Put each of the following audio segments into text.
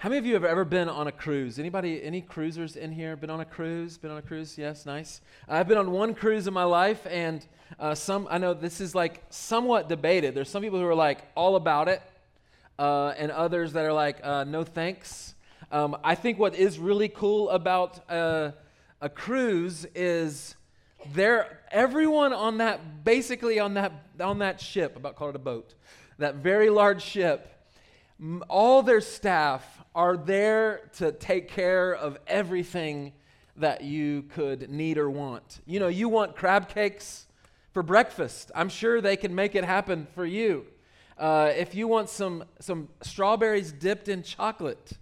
How many of you have ever been on a cruise? Anybody, any cruisers in here been on a cruise? Been on a cruise? Yes, nice. I've been on one cruise in my life, and uh, some, I know this is like somewhat debated. There's some people who are like all about it, uh, and others that are like, uh, no thanks. Um, I think what is really cool about uh, a cruise is there, everyone on that, basically on that, on that ship, about call it a boat, that very large ship, all their staff are there to take care of everything that you could need or want. You know, you want crab cakes for breakfast. I'm sure they can make it happen for you. Uh, if you want some, some strawberries dipped in chocolate,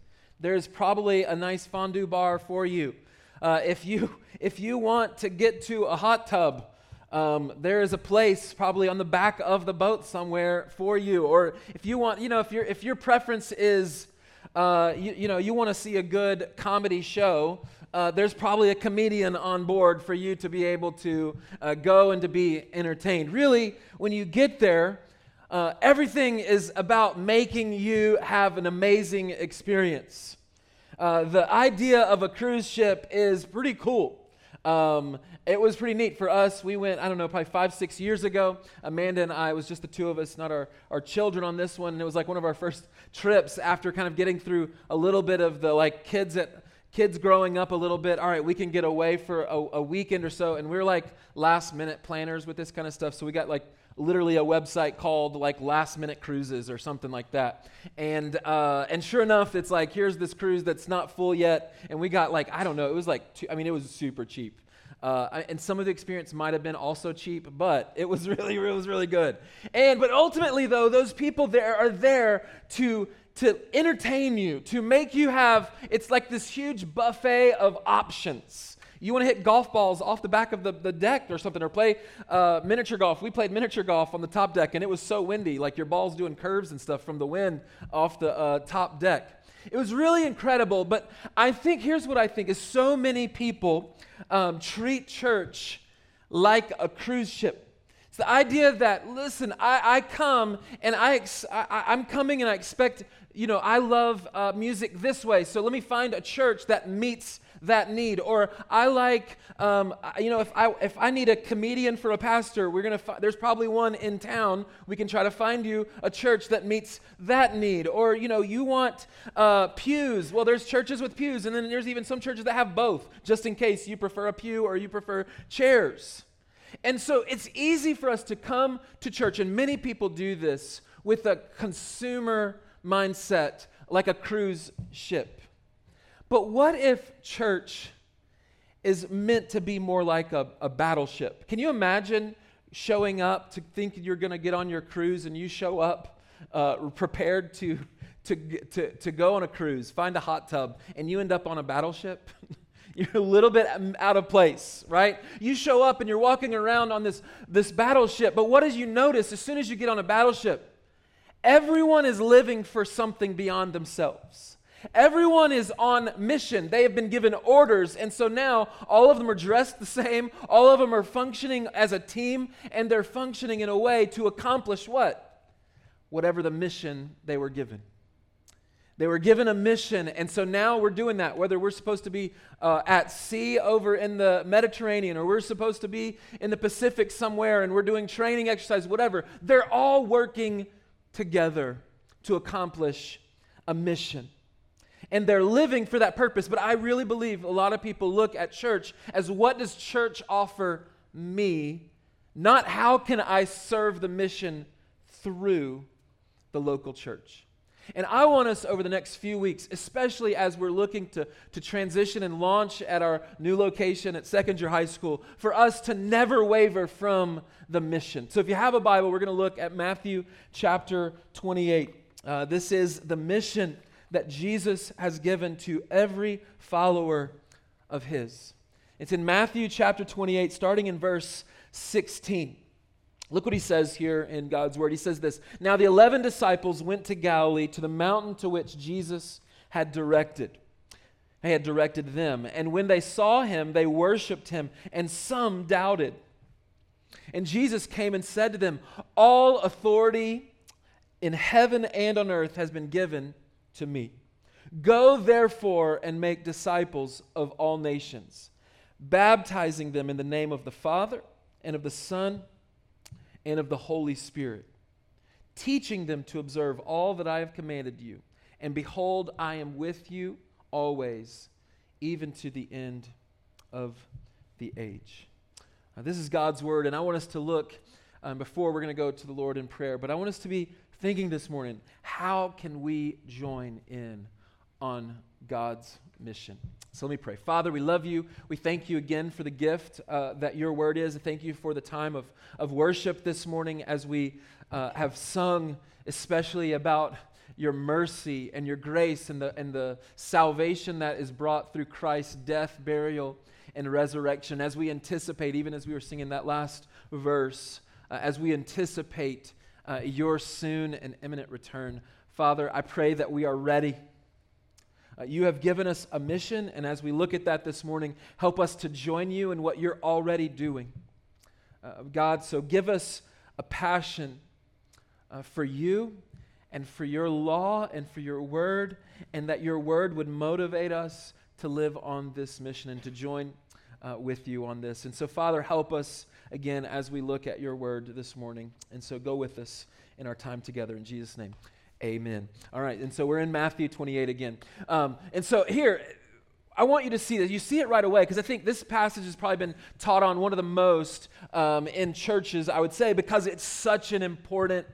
there's probably a nice fondue bar for you. Uh, if, you if you want to get to a hot tub, um, there is a place probably on the back of the boat somewhere for you. Or if you want, you know, if, your if your preference is uh, you, you, know, you want to see a good comedy show, uh, there's probably a comedian on board for you to be able to uh, go and to be entertained. Really, when you get there, uh, everything is about making you have an amazing experience. Uh, the idea of a cruise ship is pretty cool. Um, it was pretty neat for us. We went, I don't know, probably five, six years ago. Amanda and I, was just the two of us, not our, our children on this one. And it was like one of our first trips after kind of getting through a little bit of the like kids at kids growing up a little bit. All right, we can get away for a, a weekend or so. And we we're like last minute planners with this kind of stuff. So we got like literally a website called like last minute cruises or something like that and uh, and sure enough it's like here's this cruise that's not full yet and we got like i don't know it was like two, i mean it was super cheap uh, and some of the experience might have been also cheap, but it was really, it was really good. And but ultimately, though, those people there are there to to entertain you, to make you have. It's like this huge buffet of options. You want to hit golf balls off the back of the, the deck or something, or play uh, miniature golf. We played miniature golf on the top deck, and it was so windy, like your ball's doing curves and stuff from the wind off the uh, top deck. It was really incredible, but I think here's what I think is so many people um, treat church like a cruise ship. It's the idea that, listen, I, I come and I, ex- I, I'm coming and I expect, you know, I love uh, music this way, so let me find a church that meets that need. Or I like, um, you know, if I, if I need a comedian for a pastor, we're going to, fi- there's probably one in town. We can try to find you a church that meets that need. Or, you know, you want uh, pews. Well, there's churches with pews, and then there's even some churches that have both, just in case you prefer a pew or you prefer chairs. And so it's easy for us to come to church, and many people do this with a consumer mindset, like a cruise ship. But what if church is meant to be more like a, a battleship? Can you imagine showing up to think you're going to get on your cruise and you show up uh, prepared to, to, to, to go on a cruise, find a hot tub, and you end up on a battleship? you're a little bit out of place, right? You show up and you're walking around on this, this battleship, but what does you notice as soon as you get on a battleship? Everyone is living for something beyond themselves. Everyone is on mission. They have been given orders. And so now all of them are dressed the same. All of them are functioning as a team, and they're functioning in a way to accomplish what? Whatever the mission they were given. They were given a mission, and so now we're doing that. Whether we're supposed to be uh, at sea over in the Mediterranean or we're supposed to be in the Pacific somewhere and we're doing training exercise, whatever, they're all working together to accomplish a mission and they're living for that purpose. But I really believe a lot of people look at church as what does church offer me, not how can I serve the mission through the local church. And I want us over the next few weeks, especially as we're looking to, to transition and launch at our new location at Seckinger High School, for us to never waver from the mission. So if you have a Bible, we're going to look at Matthew chapter 28. Uh, this is the mission that Jesus has given to every follower of his. It's in Matthew chapter 28, starting in verse 16. Look what he says here in God's word. He says this Now the 11 disciples went to Galilee, to the mountain to which Jesus had directed. He had directed them. And when they saw him, they worshiped him, and some doubted. And Jesus came and said to them, All authority in heaven and on earth has been given to me. Go therefore and make disciples of all nations, baptizing them in the name of the Father and of the Son and of the Holy Spirit, teaching them to observe all that I have commanded you. And behold, I am with you always, even to the end of the age. Now, this is God's word, and I want us to look um, before we're going to go to the Lord in prayer, but I want us to be thinking this morning how can we join in on God's mission? So let me pray. Father, we love you. We thank you again for the gift uh, that your word is. Thank you for the time of, of worship this morning as we uh, have sung, especially about your mercy and your grace and the, and the salvation that is brought through Christ's death, burial, and resurrection. As we anticipate, even as we were singing that last verse, uh, as we anticipate uh, your soon and imminent return, Father, I pray that we are ready. Uh, you have given us a mission, and as we look at that this morning, help us to join you in what you're already doing. Uh, God, so give us a passion uh, for you and for your law and for your word, and that your word would motivate us to live on this mission and to join uh, with you on this. And so, Father, help us again as we look at your word this morning. And so, go with us in our time together. In Jesus' name, amen. All right, and so we're in Matthew 28 again. Um, and so, here, I want you to see this. You see it right away because I think this passage has probably been taught on one of the most um, in churches, I would say, because it's such an important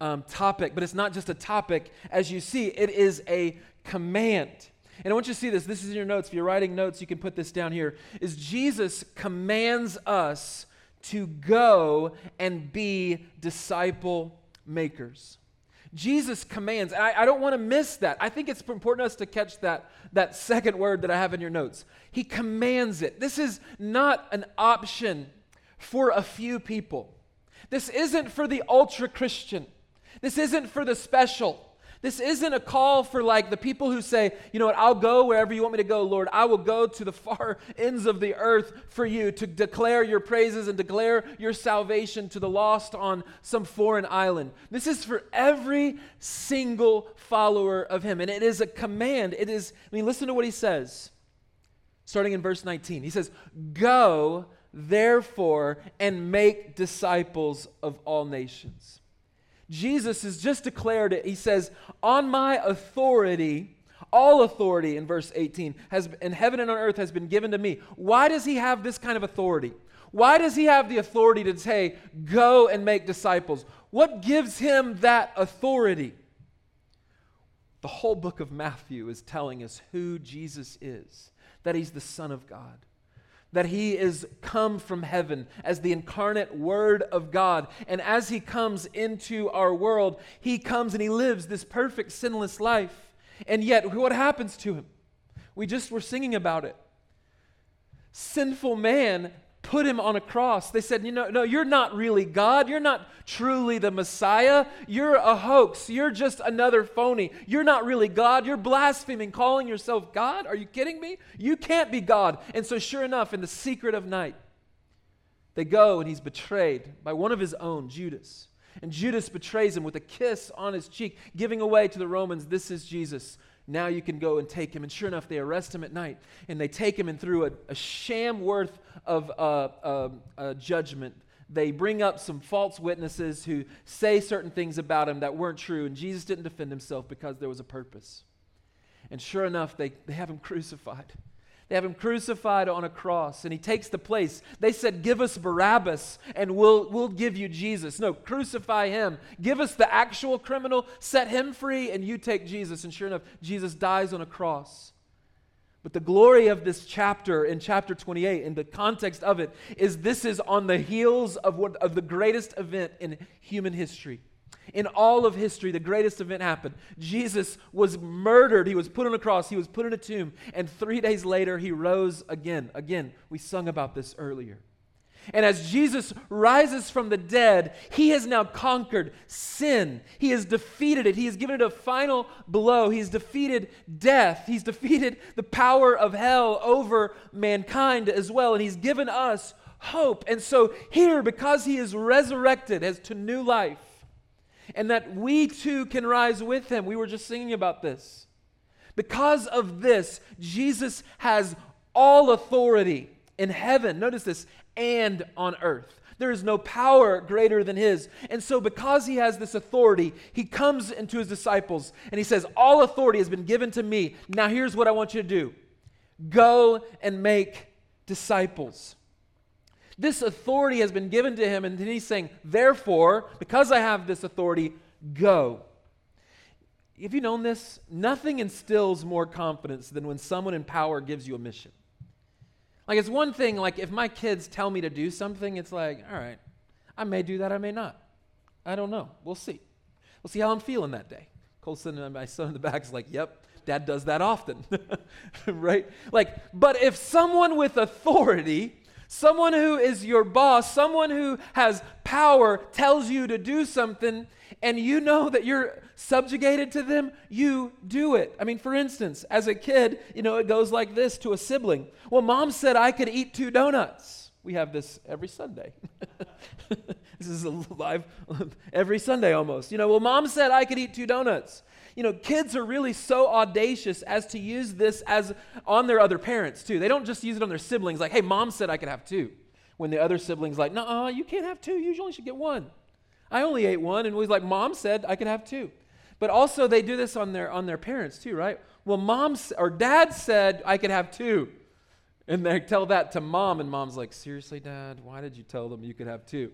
um, topic, but it's not just a topic. As you see, it is a command. And I want you to see this. This is in your notes. If you're writing notes, you can put this down here. Is Jesus commands us to go and be disciple makers. Jesus commands, and I, I don't want to miss that. I think it's important us to catch that, that second word that I have in your notes. He commands it. This is not an option for a few people. This isn't for the ultra Christian. This isn't for the special. This isn't a call for like the people who say, you know what, I'll go wherever you want me to go, Lord. I will go to the far ends of the earth for you to declare your praises and declare your salvation to the lost on some foreign island. This is for every single follower of Him. And it is a command. It is, I mean, listen to what He says, starting in verse 19. He says, Go, therefore, and make disciples of all nations Jesus has just declared it. He says, On my authority, all authority in verse 18 has in heaven and on earth has been given to me. Why does he have this kind of authority? Why does he have the authority to say, Go and make disciples? What gives him that authority? The whole book of Matthew is telling us who Jesus is, that he's the Son of God that he is come from heaven as the incarnate word of God. And as he comes into our world, he comes and he lives this perfect, sinless life. And yet, what happens to him? We just were singing about it. Sinful man put him on a cross. They said, You know, no, you're not really God. You're not truly the Messiah. You're a hoax. You're just another phony. You're not really God. You're blaspheming, calling yourself God. Are you kidding me? You can't be God. And so, sure enough, in the secret of night, they go and he's betrayed by one of his own, Judas. And Judas betrays him with a kiss on his cheek, giving away to the Romans, This is Jesus now you can go and take him. And sure enough, they arrest him at night and they take him and through a, a sham worth of uh, uh, judgment. They bring up some false witnesses who say certain things about him that weren't true, and Jesus didn't defend himself because there was a purpose. And sure enough, they, they have him crucified. They have him crucified on a cross, and he takes the place. They said, Give us Barabbas, and we'll, we'll give you Jesus. No, crucify him. Give us the actual criminal, set him free, and you take Jesus. And sure enough, Jesus dies on a cross. But the glory of this chapter in chapter 28, in the context of it, is this is on the heels of, what, of the greatest event in human history. In all of history, the greatest event happened. Jesus was murdered. He was put on a cross. He was put in a tomb. And three days later, he rose again. Again, we sung about this earlier. And as Jesus rises from the dead, he has now conquered sin. He has defeated it. He has given it a final blow. He's defeated death. He's defeated the power of hell over mankind as well. And he's given us hope. And so, here, because he is resurrected as to new life, and that we too can rise with him. We were just singing about this. Because of this, Jesus has all authority in heaven, notice this, and on earth. There is no power greater than his. And so, because he has this authority, he comes into his disciples and he says, All authority has been given to me. Now, here's what I want you to do go and make disciples. This authority has been given to him, and then he's saying, Therefore, because I have this authority, go. Have you known this? Nothing instills more confidence than when someone in power gives you a mission. Like, it's one thing, like, if my kids tell me to do something, it's like, all right, I may do that, I may not. I don't know. We'll see. We'll see how I'm feeling that day. Colson and my son in the back is like, yep, dad does that often. right? Like, but if someone with authority, someone who is your boss, someone who has power tells you to do something, and you know that you're subjugated to them, you do it. I mean, for instance, as a kid, you know, it goes like this to a sibling. Well, mom said I could eat two donuts. We have this every Sunday. this is a live every Sunday almost. You know, well, mom said I could eat two donuts. You know, kids are really so audacious as to use this as on their other parents too. They don't just use it on their siblings, like, hey, mom said I could have two. When the other sibling's like, no, you can't have two. You only should get one. I only ate one, and was like, Mom said I could have two. But also they do this on their on their parents too, right? Well, mom or dad said I could have two. And they tell that to mom, and mom's like, Seriously, dad, why did you tell them you could have two?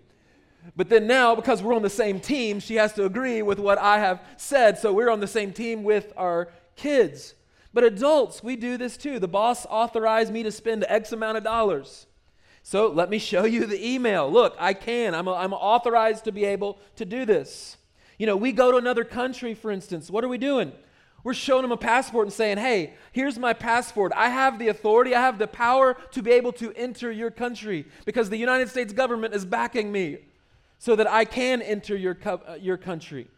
But then now, because we're on the same team, she has to agree with what I have said. So we're on the same team with our kids. But adults, we do this too. The boss authorized me to spend X amount of dollars. So let me show you the email. Look, I can. I'm, a, I'm authorized to be able to do this. You know, we go to another country, for instance. What are we doing? We're showing them a passport and saying, hey, here's my passport. I have the authority, I have the power to be able to enter your country because the United States government is backing me so that I can enter your, co- uh, your country.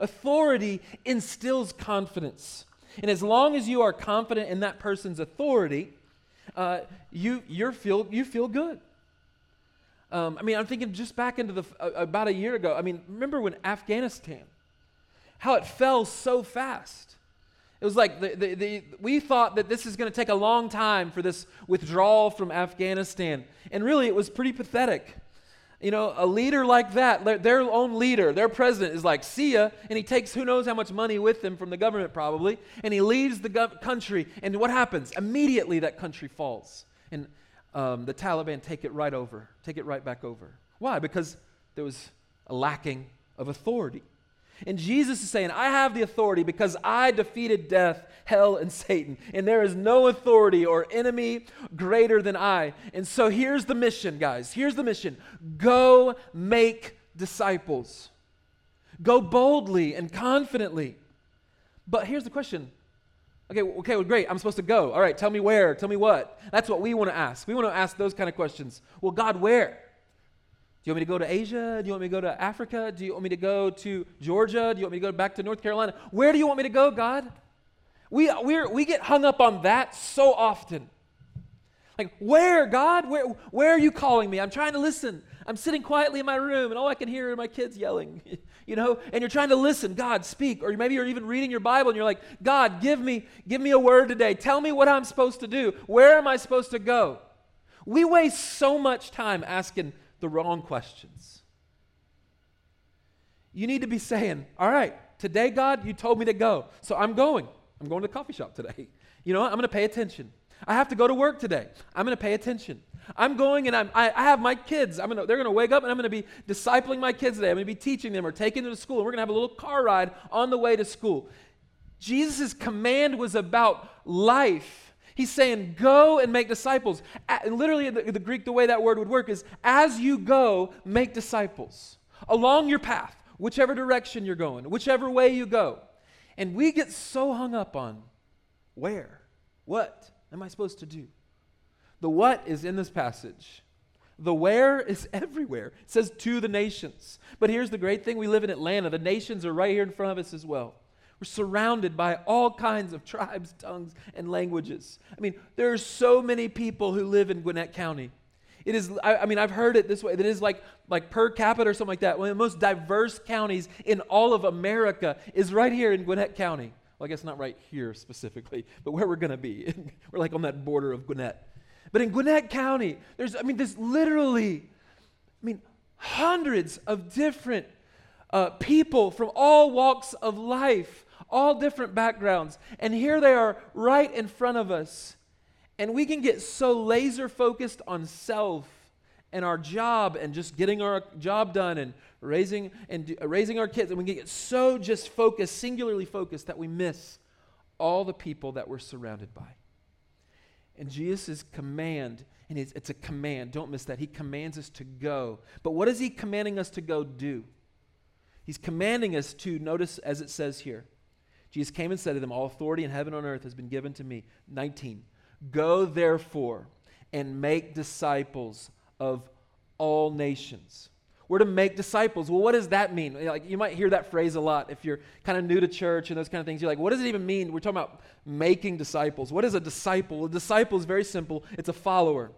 Authority instills confidence. And as long as you are confident in that person's authority, uh, you, you feel, you feel good. Um, I mean, I'm thinking just back into the, uh, about a year ago. I mean, remember when Afghanistan, how it fell so fast. It was like the, the, the, we thought that this is going to take a long time for this withdrawal from Afghanistan. And really, it was pretty pathetic. You know, a leader like that, their own leader, their president is like, see ya, and he takes who knows how much money with him from the government probably, and he leaves the gov- country, and what happens? Immediately that country falls. And um, the Taliban take it right over, take it right back over. Why? Because there was a lacking of authority. And Jesus is saying, I have the authority because I defeated death, hell, and Satan. And there is no authority or enemy greater than I. And so here's the mission, guys. Here's the mission go make disciples. Go boldly and confidently. But here's the question. Okay, okay, well, great. I'm supposed to go. All right, tell me where. Tell me what. That's what we want to ask. We want to ask those kind of questions. Well, God, where? Do you want me to go to Asia? Do you want me to go to Africa? Do you want me to go to Georgia? Do you want me to go back to North Carolina? Where do you want me to go, God? We, we we get hung up on that so often. Like, where, God? Where, where are you calling me? I'm trying to listen. I'm sitting quietly in my room, and all I can hear are my kids yelling, you know, and you're trying to listen. God, speak. Or maybe you're even reading your Bible, and you're like, God, give me, give me a word today. Tell me what I'm supposed to do. Where am I supposed to go? We waste so much time asking the wrong questions. You need to be saying, All right, today, God, you told me to go. So I'm going. I'm going to the coffee shop today. You know what? I'm going to pay attention. I have to go to work today. I'm going to pay attention. I'm going and I'm, I, I have my kids. I'm gonna, they're going to wake up and I'm going to be discipling my kids today. I'm going to be teaching them or taking them to school. And we're going to have a little car ride on the way to school. Jesus' command was about life He's saying, go and make disciples. And literally, the, the Greek, the way that word would work is as you go, make disciples along your path, whichever direction you're going, whichever way you go. And we get so hung up on where, what am I supposed to do? The what is in this passage. The where is everywhere. It says to the nations. But here's the great thing we live in Atlanta. The nations are right here in front of us as well. We're surrounded by all kinds of tribes, tongues, and languages. I mean, there are so many people who live in Gwinnett County. It is, I, I mean, I've heard it this way. That is like, like per capita or something like that. One of the most diverse counties in all of America is right here in Gwinnett County. Well, I guess not right here specifically, but where we're going to be. we're like on that border of Gwinnett. But in Gwinnett County, there's, I mean, there's literally, I mean, hundreds of different uh, people from all walks of life, all different backgrounds. And here they are right in front of us. And we can get so laser focused on self and our job and just getting our job done and raising and raising our kids. And we can get so just focused singularly focused that we miss all the people that we're surrounded by. And jesus' command and it's, it's a command. Don't miss that. He commands us to go. But what is he commanding us to go do? He's commanding us to notice as it says here jesus came and said to them all authority in heaven and earth has been given to me 19 go therefore and make disciples of all nations we're to make disciples. Well, what does that mean? Like you might hear that phrase a lot if you're kind of new to church and those kind of things. You're like, what does it even mean? We're talking about making disciples. What is a disciple? A disciple is very simple. It's a follower.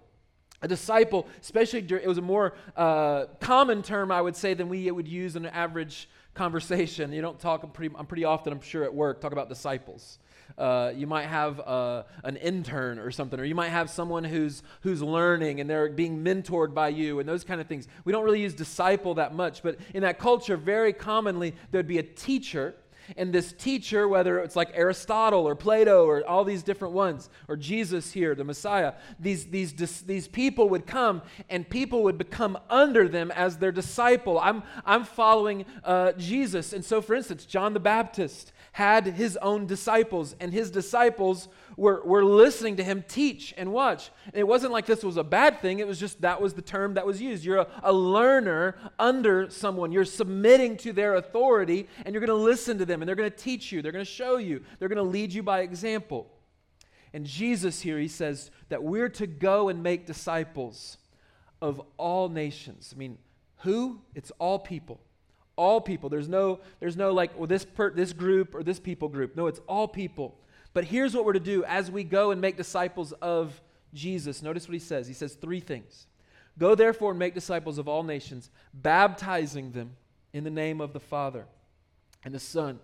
A disciple, especially it was a more uh, common term, I would say, than we would use in an average conversation. You don't talk pretty, I'm pretty often, I'm sure, at work, talk about disciples. Uh, you might have uh, an intern or something, or you might have someone who's who's learning and they're being mentored by you, and those kind of things. We don't really use disciple that much, but in that culture, very commonly there'd be a teacher. And this teacher, whether it's like Aristotle or Plato or all these different ones, or Jesus here, the Messiah, these, these, these people would come and people would become under them as their disciple. I'm, I'm following uh, Jesus. And so, for instance, John the Baptist had his own disciples, and his disciples were, were listening to him teach and watch. And it wasn't like this was a bad thing, it was just that was the term that was used. You're a, a learner under someone, you're submitting to their authority, and you're going to listen to them, and they're going to teach you, they're going to show you, they're going to lead you by example. And Jesus here, he says that we're to go and make disciples of all nations. I mean, who? It's all people all people. There's no, there's no like, well, this, per, this group or this people group. No, it's all people. But here's what we're to do as we go and make disciples of Jesus. Notice what he says. He says three things Go therefore and make disciples of all nations, baptizing them in the name of the Father and the Son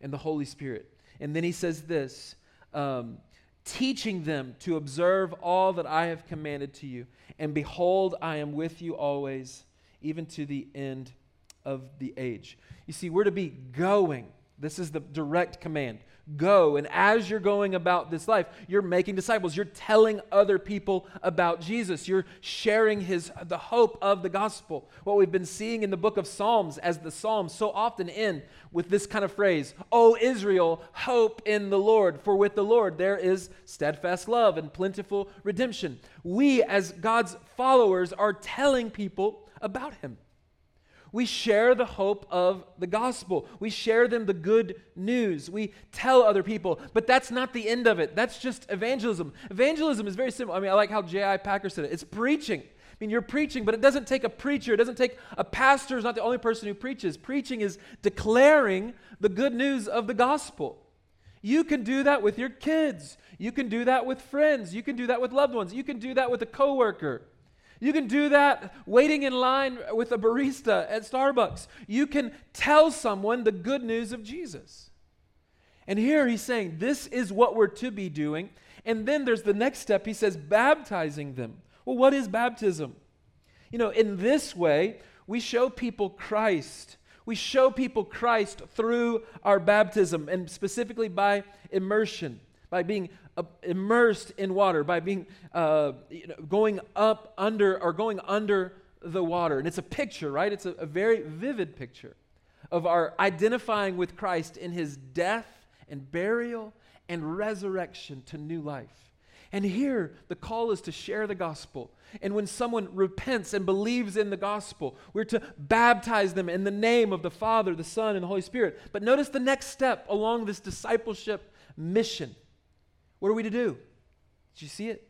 and the Holy Spirit. And then he says this um, teaching them to observe all that I have commanded to you. And behold, I am with you always, even to the end of the age. You see, we're to be going. This is the direct command. Go. And as you're going about this life, you're making disciples. You're telling other people about Jesus. You're sharing his the hope of the gospel. What we've been seeing in the book of Psalms as the Psalms so often end with this kind of phrase, "O Israel, hope in the Lord, for with the Lord there is steadfast love and plentiful redemption." We as God's followers are telling people about him. We share the hope of the gospel. We share them the good news. We tell other people, but that's not the end of it. That's just evangelism. Evangelism is very simple. I mean, I like how J.I. Packer said it. It's preaching. I mean, you're preaching, but it doesn't take a preacher. It doesn't take a pastor is not the only person who preaches. Preaching is declaring the good news of the gospel. You can do that with your kids. You can do that with friends. You can do that with loved ones. You can do that with a coworker. You can do that waiting in line with a barista at Starbucks. You can tell someone the good news of Jesus. And here he's saying, this is what we're to be doing. And then there's the next step. He says, baptizing them. Well, what is baptism? You know, in this way, we show people Christ. We show people Christ through our baptism and specifically by immersion, by being immersed in water, by being uh, you know, going up under or going under the water. And it's a picture, right? It's a, a very vivid picture of our identifying with Christ in his death and burial and resurrection to new life. And here, the call is to share the gospel. And when someone repents and believes in the gospel, we're to baptize them in the name of the Father, the Son, and the Holy Spirit. But notice the next step along this discipleship mission. What are we to do? Did you see it?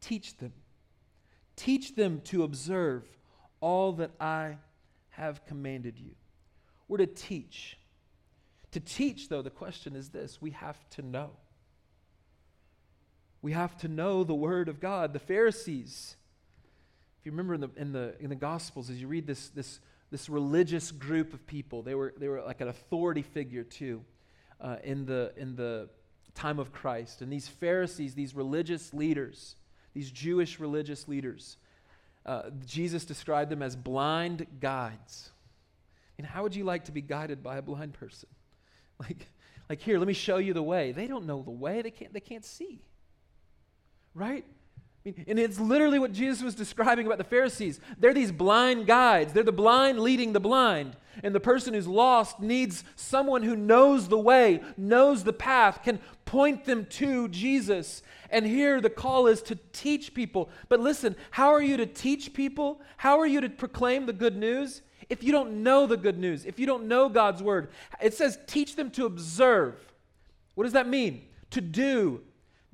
Teach them. Teach them to observe all that I have commanded you. We're to teach. To teach, though, the question is this we have to know. We have to know the Word of God. The Pharisees, if you remember in the, in the, in the Gospels, as you read this, this, this religious group of people, they were, they were like an authority figure too. uh, in, the, in the time of Christ. And these Pharisees, these religious leaders, these Jewish religious leaders, uh, Jesus described them as blind guides. And how would you like to be guided by a blind person? Like, like here, let me show you the way. They don't know the way. They can't, they can't see. Right? And it's literally what Jesus was describing about the Pharisees. They're these blind guides. They're the blind leading the blind. And the person who's lost needs someone who knows the way, knows the path, can point them to Jesus. And here the call is to teach people. But listen, how are you to teach people? How are you to proclaim the good news? If you don't know the good news, if you don't know God's word, it says teach them to observe. What does that mean? To do,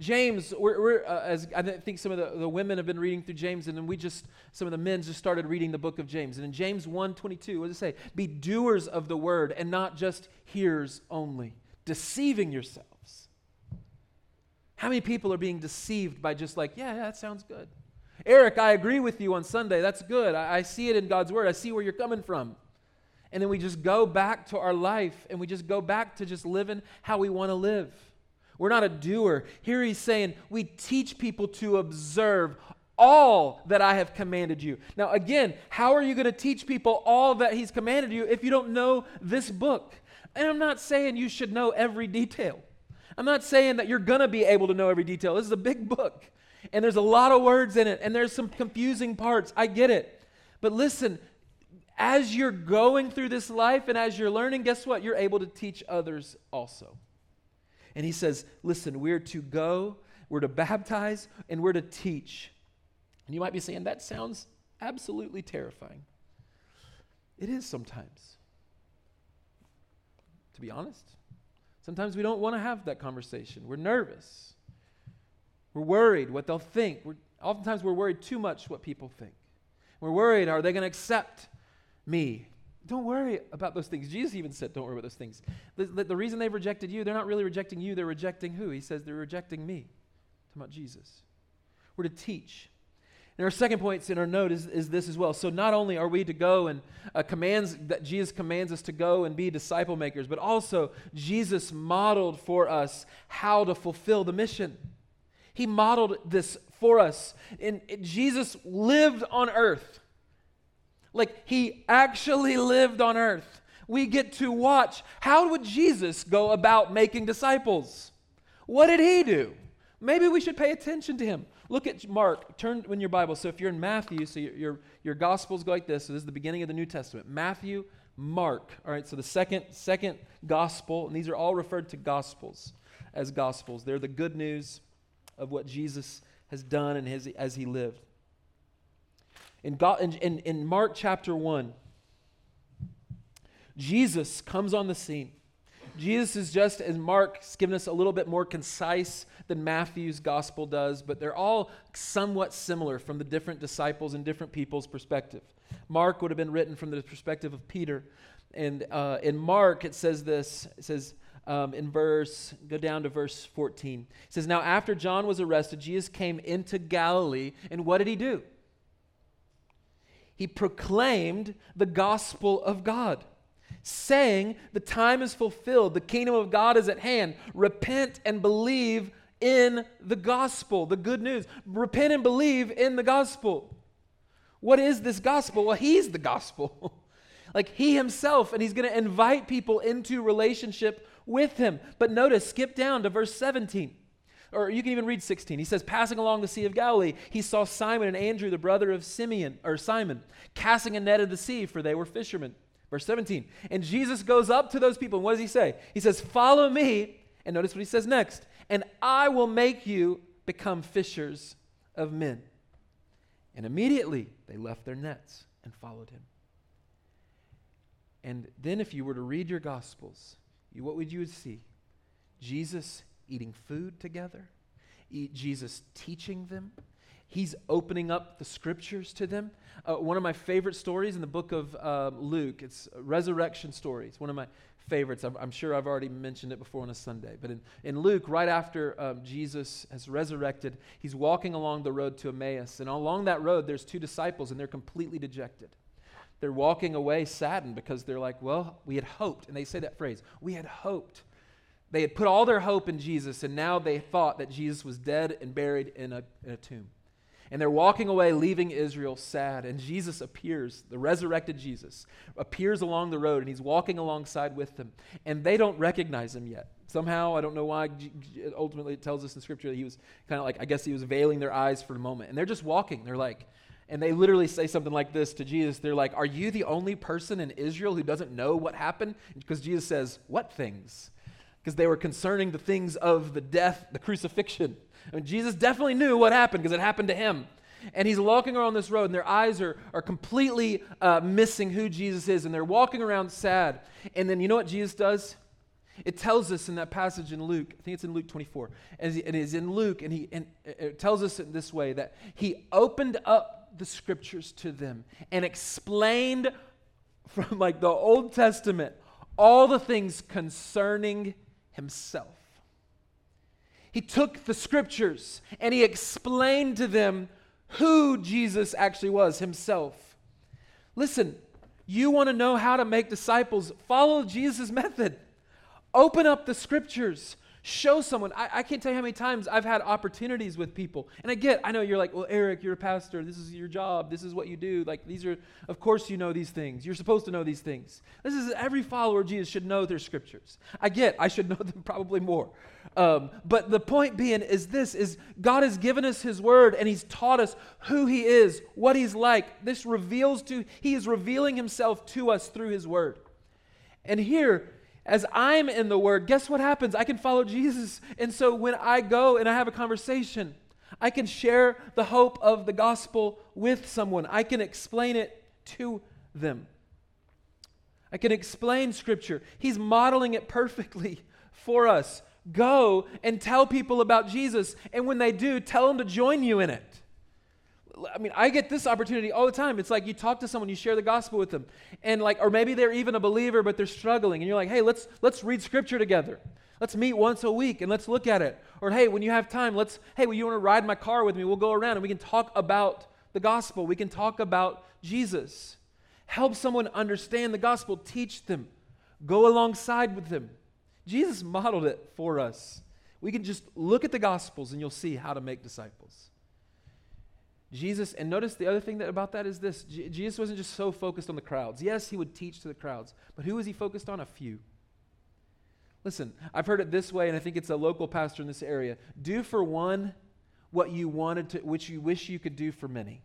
James, we're, we're uh, as I think some of the, the women have been reading through James, and then we just, some of the men just started reading the book of James. And in James 1 22, what does it say? Be doers of the word and not just hearers only, deceiving yourselves. How many people are being deceived by just like, yeah, yeah, that sounds good? Eric, I agree with you on Sunday. That's good. I, I see it in God's word. I see where you're coming from. And then we just go back to our life and we just go back to just living how we want to live. We're not a doer. Here he's saying, we teach people to observe all that I have commanded you. Now, again, how are you going to teach people all that he's commanded you if you don't know this book? And I'm not saying you should know every detail. I'm not saying that you're going to be able to know every detail. This is a big book, and there's a lot of words in it, and there's some confusing parts. I get it. But listen, as you're going through this life and as you're learning, guess what? You're able to teach others also. And he says, listen, we're to go, we're to baptize, and we're to teach. And you might be saying, that sounds absolutely terrifying. It is sometimes. To be honest, sometimes we don't want to have that conversation. We're nervous. We're worried what they'll think. We're, oftentimes we're worried too much what people think. We're worried, are they going to accept me? Don't worry about those things. Jesus even said, Don't worry about those things. The, the, the, reason they've rejected you, they're not really rejecting you, they're rejecting who? He says they're rejecting me. Talking about Jesus. We're to teach. And our second point in our note is, is this as well. So not only are we to go and uh, commands that Jesus commands us to go and be disciple makers, but also Jesus modeled for us how to fulfill the mission. He modeled this for us. And Jesus lived on earth. Like he actually lived on earth. We get to watch how would Jesus go about making disciples? What did he do? Maybe we should pay attention to him. Look at Mark. Turn in your Bible. So if you're in Matthew, so your, your, your Gospels go like this. So this is the beginning of the New Testament. Matthew, Mark. All right, so the second, second Gospel, and these are all referred to Gospels as Gospels. They're the good news of what Jesus has done and his, as he lived. In, God, in, in, in Mark chapter 1, Jesus comes on the scene. Jesus is just as Mark's given us a little bit more concise than Matthew's gospel does, but they're all somewhat similar from the different disciples and different people's perspective. Mark would have been written from the perspective of Peter. And uh, in Mark, it says this it says um, in verse, go down to verse 14. It says, Now after John was arrested, Jesus came into Galilee, and what did he do? He proclaimed the gospel of God, saying, The time is fulfilled, the kingdom of God is at hand. Repent and believe in the gospel, the good news. Repent and believe in the gospel. What is this gospel? Well, he's the gospel. like he himself, and he's going to invite people into relationship with him. But notice, skip down to verse 17. Or you can even read 16. He says, Passing along the Sea of Galilee, he saw Simon and Andrew, the brother of Simeon, or Simon, casting a net in the sea, for they were fishermen. Verse 17. And Jesus goes up to those people, and what does he say? He says, Follow me. And notice what he says next. And I will make you become fishers of men. And immediately they left their nets and followed him. And then, if you were to read your Gospels, you, what would you see? Jesus eating food together, Jesus teaching them. He's opening up the scriptures to them. Uh, one of my favorite stories in the book of uh, Luke, it's resurrection story. It's one of my favorites. I'm, I'm, sure I've already mentioned it before on a Sunday. But in, in Luke, right after um, Jesus has resurrected, he's walking along the road to Emmaus. And along that road, there's two disciples, and they're completely dejected. They're walking away saddened because they're like, well, we had hoped. And they say that phrase, we had hoped They had put all their hope in Jesus, and now they thought that Jesus was dead and buried in a, in a tomb. And they're walking away, leaving Israel sad. And Jesus appears, the resurrected Jesus, appears along the road, and he's walking alongside with them. And they don't recognize him yet. Somehow, I don't know why, ultimately it tells us in Scripture that he was kind of like, I guess he was veiling their eyes for a moment. And they're just walking. They're like, and they literally say something like this to Jesus. They're like, Are you the only person in Israel who doesn't know what happened? Because Jesus says, What things? Because they were concerning the things of the death, the crucifixion. I mean, Jesus definitely knew what happened because it happened to him. And he's walking around this road, and their eyes are, are completely uh, missing who Jesus is, and they're walking around sad. And then you know what Jesus does? It tells us in that passage in Luke, I think it's in Luke 24, and it is in Luke, and, he, and it tells us in this way that he opened up the scriptures to them and explained from like the Old Testament all the things concerning himself. He took the scriptures and he explained to them who Jesus actually was himself. Listen, you want to know how to make disciples, follow Jesus' method. Open up the scriptures. Show someone. I, I, can't tell you how many times I've had opportunities with people. And I get, I know you're like, well, Eric, you're a pastor. This is your job. This is what you do. Like, these are, of course, you know these things. You're supposed to know these things. This is every follower of Jesus should know their scriptures. I get, I should know them probably more. Um, but the point being is this is God has given us his word and he's taught us who he is, what he's like. This reveals to, he is revealing himself to us through his word. And here, as I'm in the Word, guess what happens? I can follow Jesus. And so when I go and I have a conversation, I can share the hope of the gospel with someone. I can explain it to them. I can explain Scripture. He's modeling it perfectly for us. Go and tell people about Jesus. And when they do, tell them to join you in it. I mean, I get this opportunity all the time. It's like you talk to someone, you share the gospel with them, and like, or maybe they're even a believer, but they're struggling, and you're like, hey, let's let's read scripture together. Let's meet once a week and let's look at it. Or hey, when you have time, let's hey, well, you want to ride my car with me? We'll go around and we can talk about the gospel. We can talk about Jesus. Help someone understand the gospel. Teach them. Go alongside with them. Jesus modeled it for us. We can just look at the gospels and you'll see how to make disciples. Jesus, and notice the other thing that, about that is this J- Jesus wasn't just so focused on the crowds. Yes, he would teach to the crowds, but who was he focused on? A few. Listen, I've heard it this way, and I think it's a local pastor in this area. Do for one what you wanted to, which you wish you could do for many.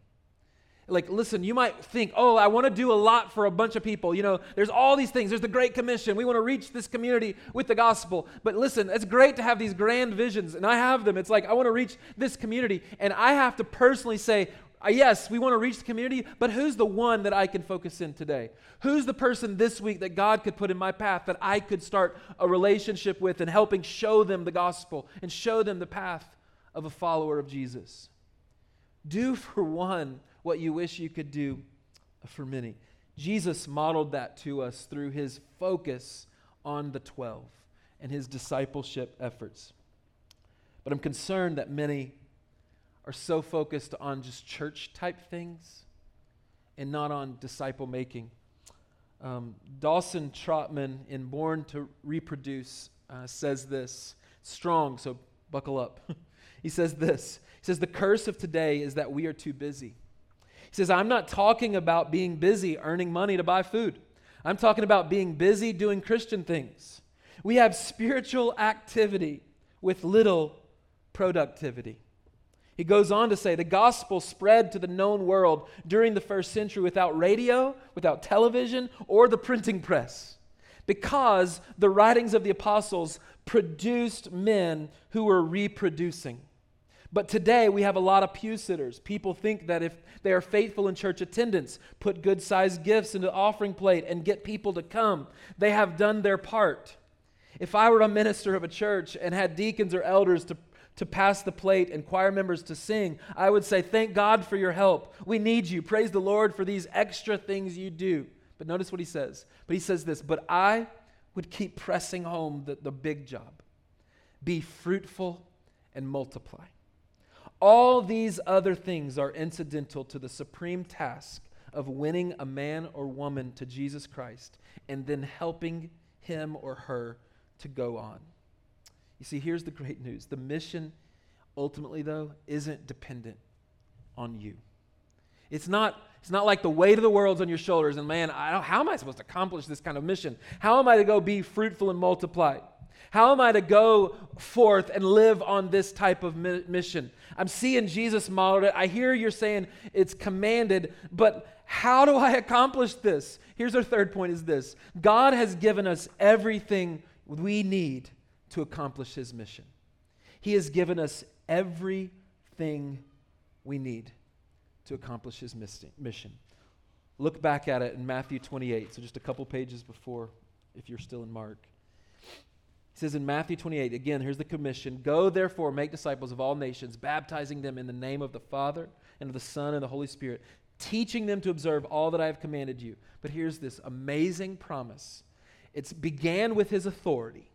Like, listen, you might think, oh, I want to do a lot for a bunch of people. You know, there's all these things. There's the Great Commission. We want to reach this community with the gospel. But listen, it's great to have these grand visions, and I have them. It's like, I want to reach this community, and I have to personally say, uh, yes, we want to reach the community, but who's the one that I can focus in today? Who's the person this week that God could put in my path that I could start a relationship with and helping show them the gospel and show them the path of a follower of Jesus? Do for one what you wish you could do for many. Jesus modeled that to us through his focus on the 12 and his discipleship efforts. But I'm concerned that many are so focused on just church type things and not on disciple making. Um, Dawson Trotman, in Born to Reproduce, uh, says this strong, so buckle up. he says this He says, The curse of today is that we are too busy. He says, I'm not talking about being busy earning money to buy food. I'm talking about being busy doing Christian things. We have spiritual activity with little productivity. He goes on to say the gospel spread to the known world during the first century without radio, without television, or the printing press, because the writings of the apostles produced men who were reproducing. But today we have a lot of pew sitters. People think that if they are faithful in church attendance, put good sized gifts into the offering plate, and get people to come, they have done their part. If I were a minister of a church and had deacons or elders to, to pass the plate and choir members to sing, I would say, Thank God for your help. We need you. Praise the Lord for these extra things you do. But notice what he says. But he says this, but I would keep pressing home the, the big job be fruitful and multiply. All these other things are incidental to the supreme task of winning a man or woman to Jesus Christ and then helping him or her to go on. You see, here's the great news the mission, ultimately, though, isn't dependent on you. It's not, it's not like the weight of the world's on your shoulders, and man, how am I supposed to accomplish this kind of mission? How am I to go be fruitful and multiply? How am I to go forth and live on this type of mission? I'm seeing Jesus modeled it. I hear you're saying it's commanded, but how do I accomplish this? Here's our third point is this. God has given us everything we need to accomplish his mission. He has given us everything we need to accomplish his mission. Look back at it in Matthew 28, so just a couple pages before, if you're still in Mark. He says in Matthew 28, again, here's the commission Go therefore, make disciples of all nations, baptizing them in the name of the Father and of the Son and the Holy Spirit, teaching them to observe all that I have commanded you. But here's this amazing promise it began with his authority.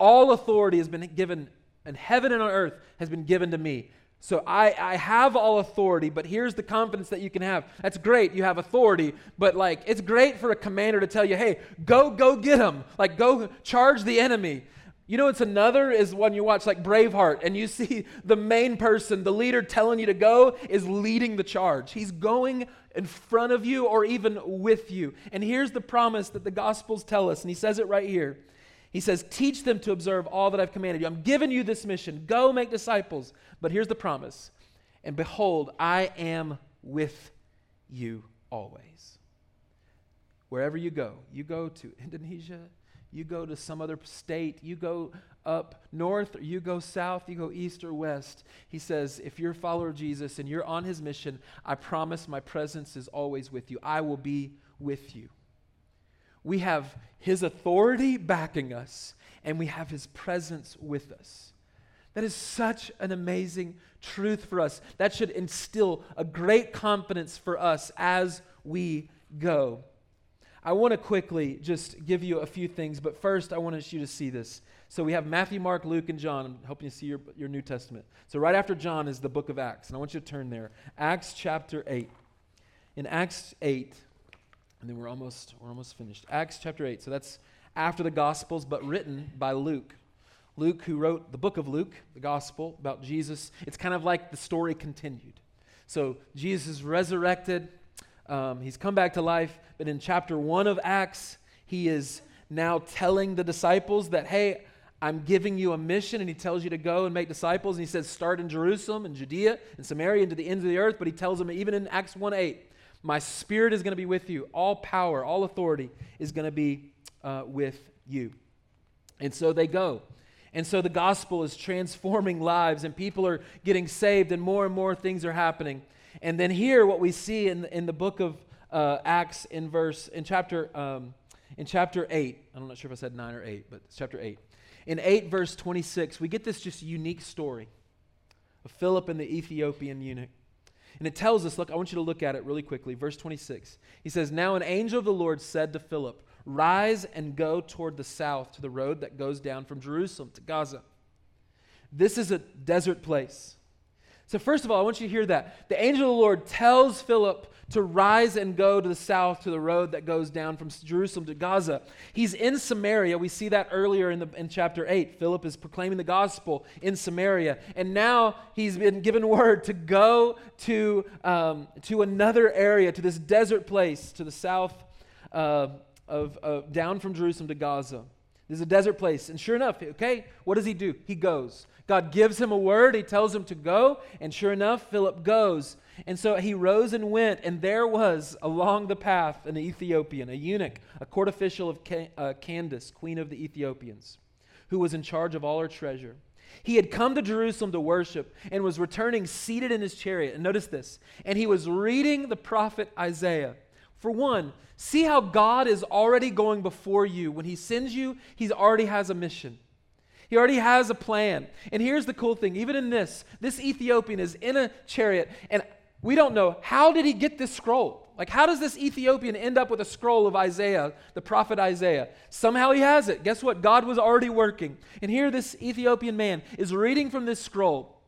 All authority has been given in heaven and on earth has been given to me. So I, I have all authority, but here's the confidence that you can have. That's great, you have authority, but like it's great for a commander to tell you, hey, go, go get him. Like go charge the enemy. You know, it's another is when you watch like Braveheart and you see the main person, the leader telling you to go, is leading the charge. He's going in front of you or even with you. And here's the promise that the Gospels tell us, and he says it right here. He says, Teach them to observe all that I've commanded you. I'm giving you this mission. Go make disciples. But here's the promise. And behold, I am with you always. Wherever you go, you go to Indonesia, you go to some other state, you go up north, or you go south, you go east or west. He says, if you're a follower of Jesus and you're on his mission, I promise my presence is always with you. I will be with you we have His authority backing us, and we have His presence with us. That is such an amazing truth for us. That should instill a great confidence for us as we go. I want to quickly just give you a few things, but first I want you to see this. So we have Matthew, Mark, Luke, and John. I'm helping you see your, your New Testament. So right after John is the book of Acts, and I want you to turn there. Acts chapter 8. In Acts 8, and then we're almost we're almost finished. Acts chapter 8. So that's after the gospels but written by Luke. Luke who wrote the book of Luke, the gospel about Jesus. It's kind of like the story continued. So Jesus is resurrected. Um, he's come back to life, but in chapter 1 of Acts, he is now telling the disciples that, hey, I'm giving you a mission, and he tells you to go and make disciples. And he says, start in Jerusalem and Judea and Samaria and to the ends of the earth. But he tells them, even in Acts 1 8, my spirit is going to be with you. All power, all authority is going to be uh, with you. And so they go. And so the gospel is transforming lives, and people are getting saved, and more and more things are happening. And then here, what we see in, in the book of uh, Acts, in verse in chapter um, in chapter eight, I'm not sure if I said nine or eight, but it's chapter eight. In eight, verse 26, we get this just unique story of Philip and the Ethiopian eunuch. And it tells us, look, I want you to look at it really quickly. Verse 26. He says, Now an angel of the Lord said to Philip, Rise and go toward the south to the road that goes down from Jerusalem to Gaza. This is a desert place. So, first of all, I want you to hear that. The angel of the Lord tells Philip to rise and go to the south to the road that goes down from Jerusalem to Gaza. He's in Samaria. We see that earlier in, the, in chapter 8. Philip is proclaiming the gospel in Samaria. And now he's been given word to go to, um, to another area, to this desert place to the south uh, of, uh, down from Jerusalem to Gaza. This is a desert place. And sure enough, okay, what does he do? He goes. God gives him a word. He tells him to go. And sure enough, Philip goes. And so he rose and went, and there was along the path an Ethiopian, a eunuch, a court official of uh, Candace, queen of the Ethiopians, who was in charge of all her treasure. He had come to Jerusalem to worship and was returning seated in his chariot. And notice this. And he was reading the prophet Isaiah. For one, see how God is already going before you. When he sends you, he already has a mission. He already has a plan. And here's the cool thing even in this, this Ethiopian is in a chariot, and we don't know how did he get this scroll? Like, how does this Ethiopian end up with a scroll of Isaiah, the prophet Isaiah? Somehow he has it. Guess what? God was already working. And here, this Ethiopian man is reading from this scroll.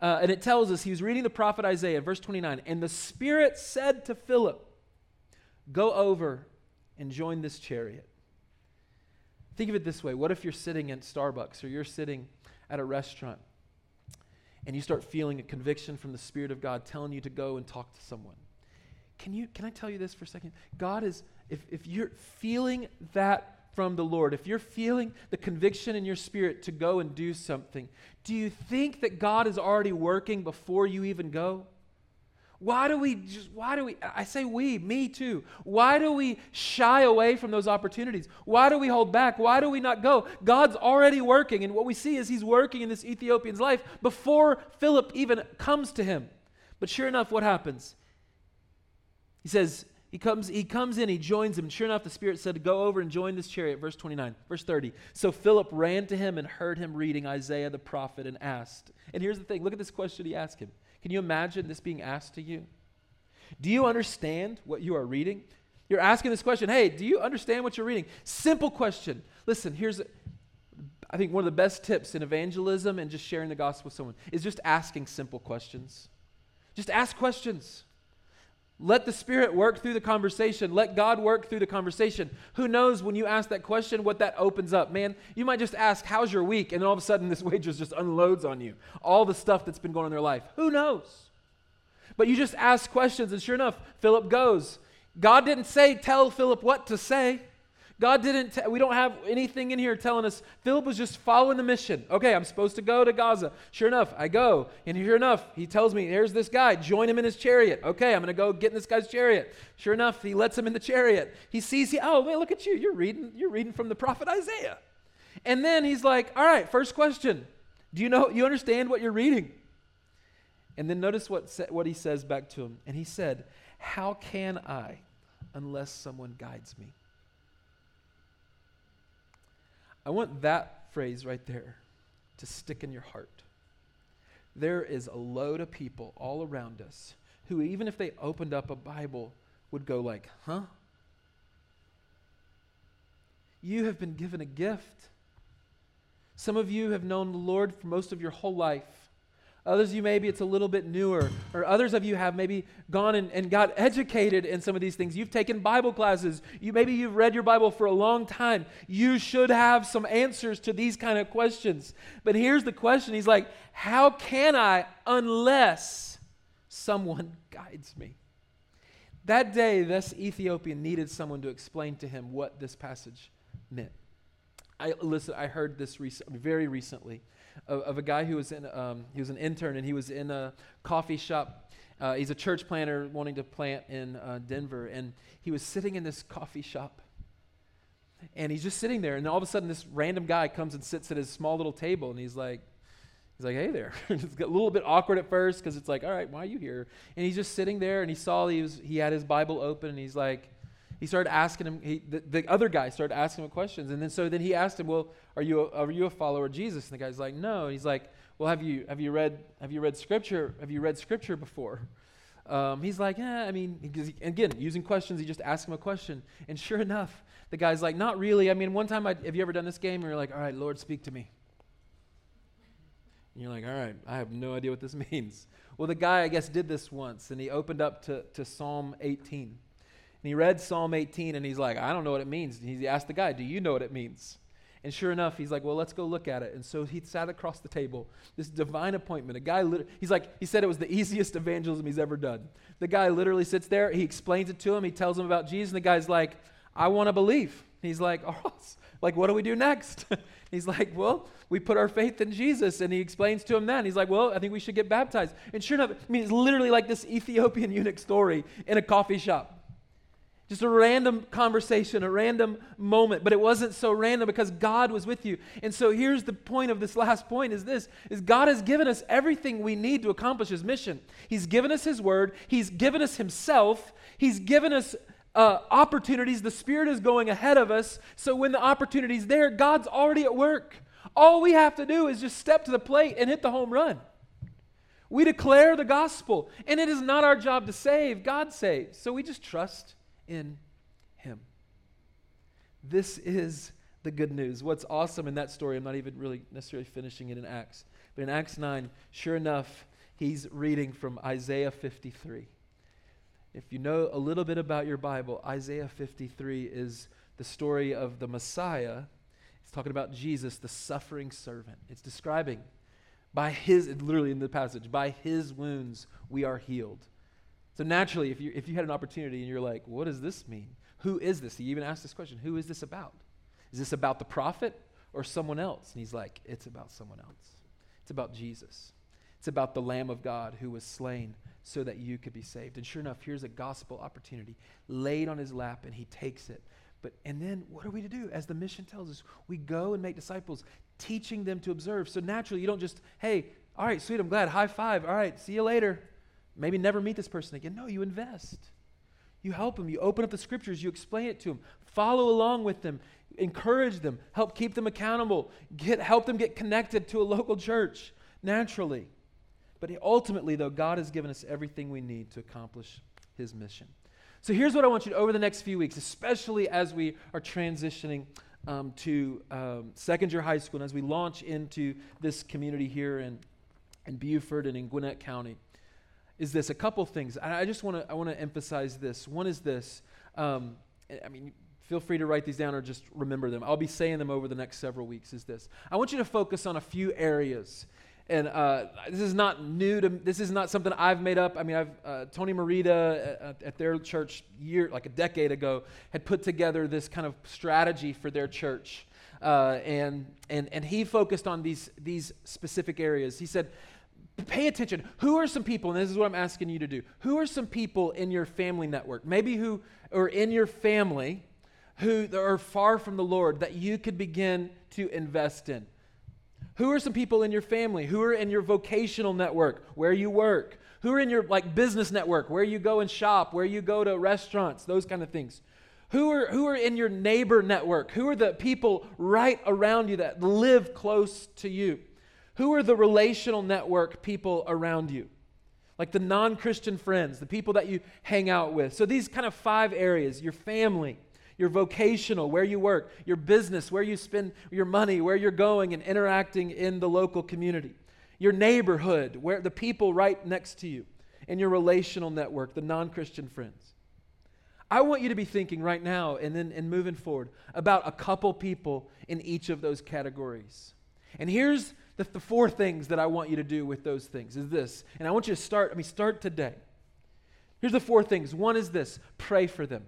Uh, and it tells us he was reading the prophet Isaiah, verse 29. And the Spirit said to Philip, Go over and join this chariot. Think of it this way what if you're sitting at Starbucks or you're sitting at a restaurant and you start feeling a conviction from the Spirit of God telling you to go and talk to someone? Can, you, can I tell you this for a second? God is, if, if you're feeling that from the Lord, if you're feeling the conviction in your spirit to go and do something, do you think that God is already working before you even go? Why do we just, why do we, I say we, me too. Why do we shy away from those opportunities? Why do we hold back? Why do we not go? God's already working, and what we see is He's working in this Ethiopian's life before Philip even comes to him. But sure enough, what happens? He says, he comes, he comes in, he joins him. Sure enough, the Spirit said, Go over and join this chariot. Verse 29. Verse 30. So Philip ran to him and heard him reading Isaiah the prophet and asked. And here's the thing look at this question he asked him. Can you imagine this being asked to you? Do you understand what you are reading? You're asking this question Hey, do you understand what you're reading? Simple question. Listen, here's, I think, one of the best tips in evangelism and just sharing the gospel with someone is just asking simple questions. Just ask questions. Let the Spirit work through the conversation. Let God work through the conversation. Who knows when you ask that question what that opens up? Man, you might just ask, How's your week? And all of a sudden, this waitress just unloads on you all the stuff that's been going on in their life. Who knows? But you just ask questions, and sure enough, Philip goes. God didn't say, Tell Philip what to say. God didn't, t- we don't have anything in here telling us. Philip was just following the mission. Okay, I'm supposed to go to Gaza. Sure enough, I go. And sure enough, he tells me, here's this guy, join him in his chariot. Okay, I'm going to go get in this guy's chariot. Sure enough, he lets him in the chariot. He sees, he, oh, look at you. You're reading, you're reading from the prophet Isaiah. And then he's like, all right, first question. Do you know, you understand what you're reading? And then notice what, what he says back to him. And he said, How can I unless someone guides me? I want that phrase right there to stick in your heart. There is a load of people all around us who, even if they opened up a Bible, would go like, huh? You have been given a gift. Some of you have known the Lord for most of your whole life. Others of you, maybe it's a little bit newer. Or others of you have maybe gone and, and got educated in some of these things. You've taken Bible classes. You, maybe you've read your Bible for a long time. You should have some answers to these kind of questions. But here's the question He's like, How can I unless someone guides me? That day, this Ethiopian needed someone to explain to him what this passage meant. I, listen, I heard this rec- very recently of, of a guy who was in, um, he was an intern and he was in a coffee shop. Uh, he's a church planter wanting to plant in uh, Denver. And he was sitting in this coffee shop. And he's just sitting there. And all of a sudden, this random guy comes and sits at his small little table. And he's like, He's like, hey there. it's a little bit awkward at first because it's like, all right, why are you here? And he's just sitting there and he saw he, was, he had his Bible open and he's like, he started asking him, he, the, the, other guy started asking him questions. And then so then he asked him, well, are you a, are you a follower of Jesus? And the guy's like, no. And he's like, well, have you, have you, read, have you read scripture? Have you read scripture before? Um, he's like, yeah, I mean, he, again, using questions, he just asked him a question. And sure enough, the guy's like, not really. I mean, one time, I, have you ever done this game? And you're like, all right, Lord, speak to me. And you're like, all right, I have no idea what this means. Well, the guy, I guess, did this once, and he opened up to, to Psalm 18. And he read Psalm 18 and he's like, I don't know what it means. And he asked the guy, Do you know what it means? And sure enough, he's like, Well, let's go look at it. And so he sat across the table, this divine appointment. A guy, he's like, he said it was the easiest evangelism he's ever done. The guy literally sits there, he explains it to him, he tells him about Jesus, and the guy's like, I want to believe. He's like, Oh, like, what do we do next? he's like, Well, we put our faith in Jesus. And he explains to him that. And he's like, Well, I think we should get baptized. And sure enough, I mean, it's literally like this Ethiopian eunuch story in a coffee shop. Just a random conversation, a random moment, but it wasn't so random because God was with you. And so here's the point of this last point is this is God has given us everything we need to accomplish his mission. He's given us his word, he's given us himself, he's given us uh, opportunities. The Spirit is going ahead of us. So when the opportunity's there, God's already at work. All we have to do is just step to the plate and hit the home run. We declare the gospel, and it is not our job to save, God saves. So we just trust in him. This is the good news. What's awesome in that story, I'm not even really necessarily finishing it in Acts, but in Acts 9, sure enough, he's reading from Isaiah 53. If you know a little bit about your Bible, Isaiah 53 is the story of the Messiah It's talking about Jesus, the suffering servant. It's describing by his, literally in the passage, by his wounds we are healed. So naturally, if you, if you had an opportunity and you're like, what does this mean? Who is this? He even asked this question Who is this about? Is this about the prophet or someone else? And he's like, It's about someone else. It's about Jesus. It's about the Lamb of God who was slain so that you could be saved. And sure enough, here's a gospel opportunity laid on his lap, and he takes it. But and then what are we to do? As the mission tells us, we go and make disciples, teaching them to observe. So naturally, you don't just, hey, all right, sweet, I'm glad, high five, all right, see you later. Maybe never meet this person again. No, you invest. You help them. You open up the scriptures. You explain it to them. Follow along with them. Encourage them. Help keep them accountable. Get, help them get connected to a local church naturally. But ultimately, though, God has given us everything we need to accomplish his mission. So here's what I want you to, over the next few weeks, especially as we are transitioning um, to um, Seckinger High School and as we launch into this community here in, in Buford and in Gwinnett County, is this a couple things. I just want to I want to emphasize this. One is this. Um, I mean, feel free to write these down or just remember them. I'll be saying them over the next several weeks. Is this? I want you to focus on a few areas and uh, this is not new to this is not something i've made up i mean i've uh, tony Merida at, at, their church year like a decade ago had put together this kind of strategy for their church uh, and, and, and he focused on these, these specific areas he said pay attention who are some people and this is what i'm asking you to do who are some people in your family network maybe who or in your family who are far from the lord that you could begin to invest in who are some people in your family? Who are in your vocational network, where you work? Who are in your like business network, where you go and shop, where you go to restaurants, those kind of things? Who are, who are in your neighbor network? Who are the people right around you that live close to you? Who are the relational network people around you? Like the non Christian friends, the people that you hang out with. So these kind of five areas your family, your vocational, where you work, your business, where you spend your money, where you're going and interacting in the local community, your neighborhood, where the people right next to you, and your relational network, the non Christian friends. I want you to be thinking right now and then and moving forward about a couple people in each of those categories. And here's the, the four things that I want you to do with those things is this. And I want you to start, I mean, start today. Here's the four things. One is this pray for them.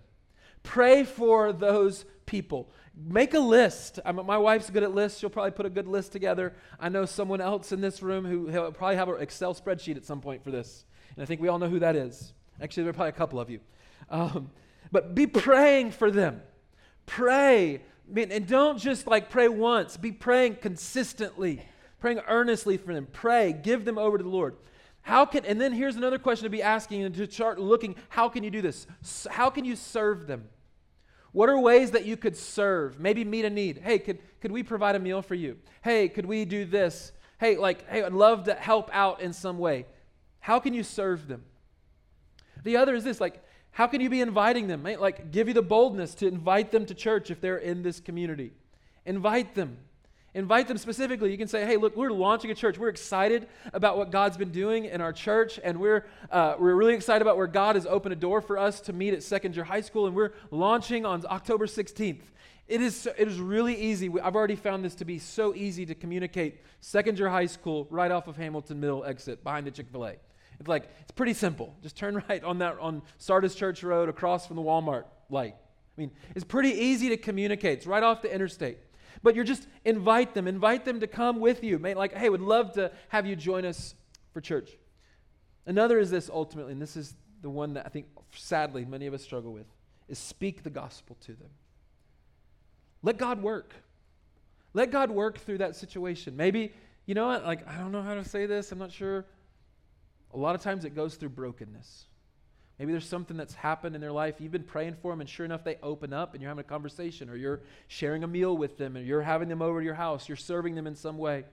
Pray for those people. Make a list. I'm, my wife's good at lists. She'll probably put a good list together. I know someone else in this room who will probably have an Excel spreadsheet at some point for this. And I think we all know who that is. Actually, there are probably a couple of you. Um, but be praying for them. Pray. and don't just like pray once, be praying consistently, praying earnestly for them. Pray. Give them over to the Lord. How can, and then here's another question to be asking and to start looking how can you do this? How can you serve them? What are ways that you could serve? Maybe meet a need. Hey, could, could we provide a meal for you? Hey, could we do this? Hey, like, hey, I'd love to help out in some way. How can you serve them? The other is this like, how can you be inviting them? Like, give you the boldness to invite them to church if they're in this community. Invite them. Invite them specifically. You can say, hey, look, we're launching a church. We're excited about what God's been doing in our church, and we're, uh, we're really excited about where God has opened a door for us to meet at Seckinger High School, and we're launching on October 16th. It is, it is really easy. I've already found this to be so easy to communicate Seckinger High School right off of Hamilton Mill exit behind the Chick fil A. It's like, it's pretty simple. Just turn right on that, on Sardis Church Road across from the Walmart light. I mean, it's pretty easy to communicate. It's right off the interstate. But you're just invite them, invite them to come with you. Like, hey, would love to have you join us for church. Another is this ultimately, and this is the one that I think sadly many of us struggle with, is speak the gospel to them. Let God work. Let God work through that situation. Maybe, you know what, like, I don't know how to say this, I'm not sure. A lot of times it goes through brokenness. Maybe there's something that's happened in their life. You've been praying for them, and sure enough, they open up and you're having a conversation, or you're sharing a meal with them, or you're having them over to your house, you're serving them in some way.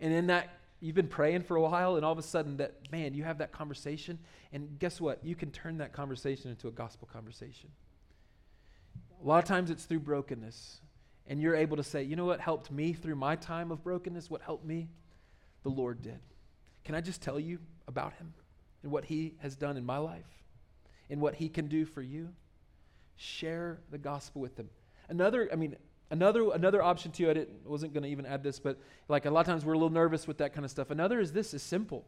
And in that, you've been praying for a while, and all of a sudden, that man, you have that conversation, and guess what? You can turn that conversation into a gospel conversation. A lot of times it's through brokenness, and you're able to say, you know what helped me through my time of brokenness? What helped me? The Lord did. Can I just tell you about Him and what He has done in my life? In what he can do for you, share the gospel with them. Another, I mean, Another, another option too, I didn't, wasn't going to even add this, but like a lot of times we're a little nervous with that kind of stuff. Another is this is simple.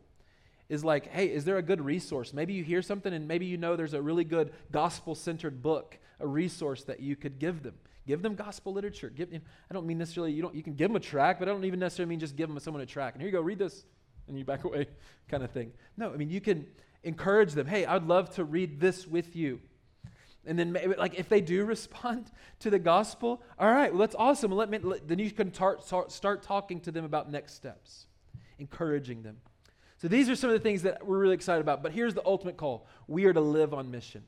Is like, hey, is there a good resource? Maybe you hear something and maybe you know there's a really good gospel centered book, a resource that you could give them. Give them gospel literature. Give, I don't mean necessarily, you, don't, you can give them a track, but I don't even necessarily mean just give them someone a track. And here you go, read this, and you back away kind of thing. No, I mean, you can encourage them. Hey, I'd love to read this with you. And then, maybe, like, if they do respond to the gospel, all right, well, that's awesome. Let me, let, then you can tar, start, start talking to them about next steps, encouraging them. So these are some of the things that we're really excited about. But here's the ultimate call we are to live on mission.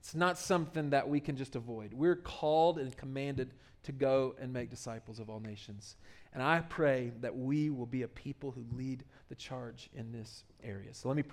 It's not something that we can just avoid. We're called and commanded to go and make disciples of all nations. And I pray that we will be a people who lead the charge in this area. So let me pray.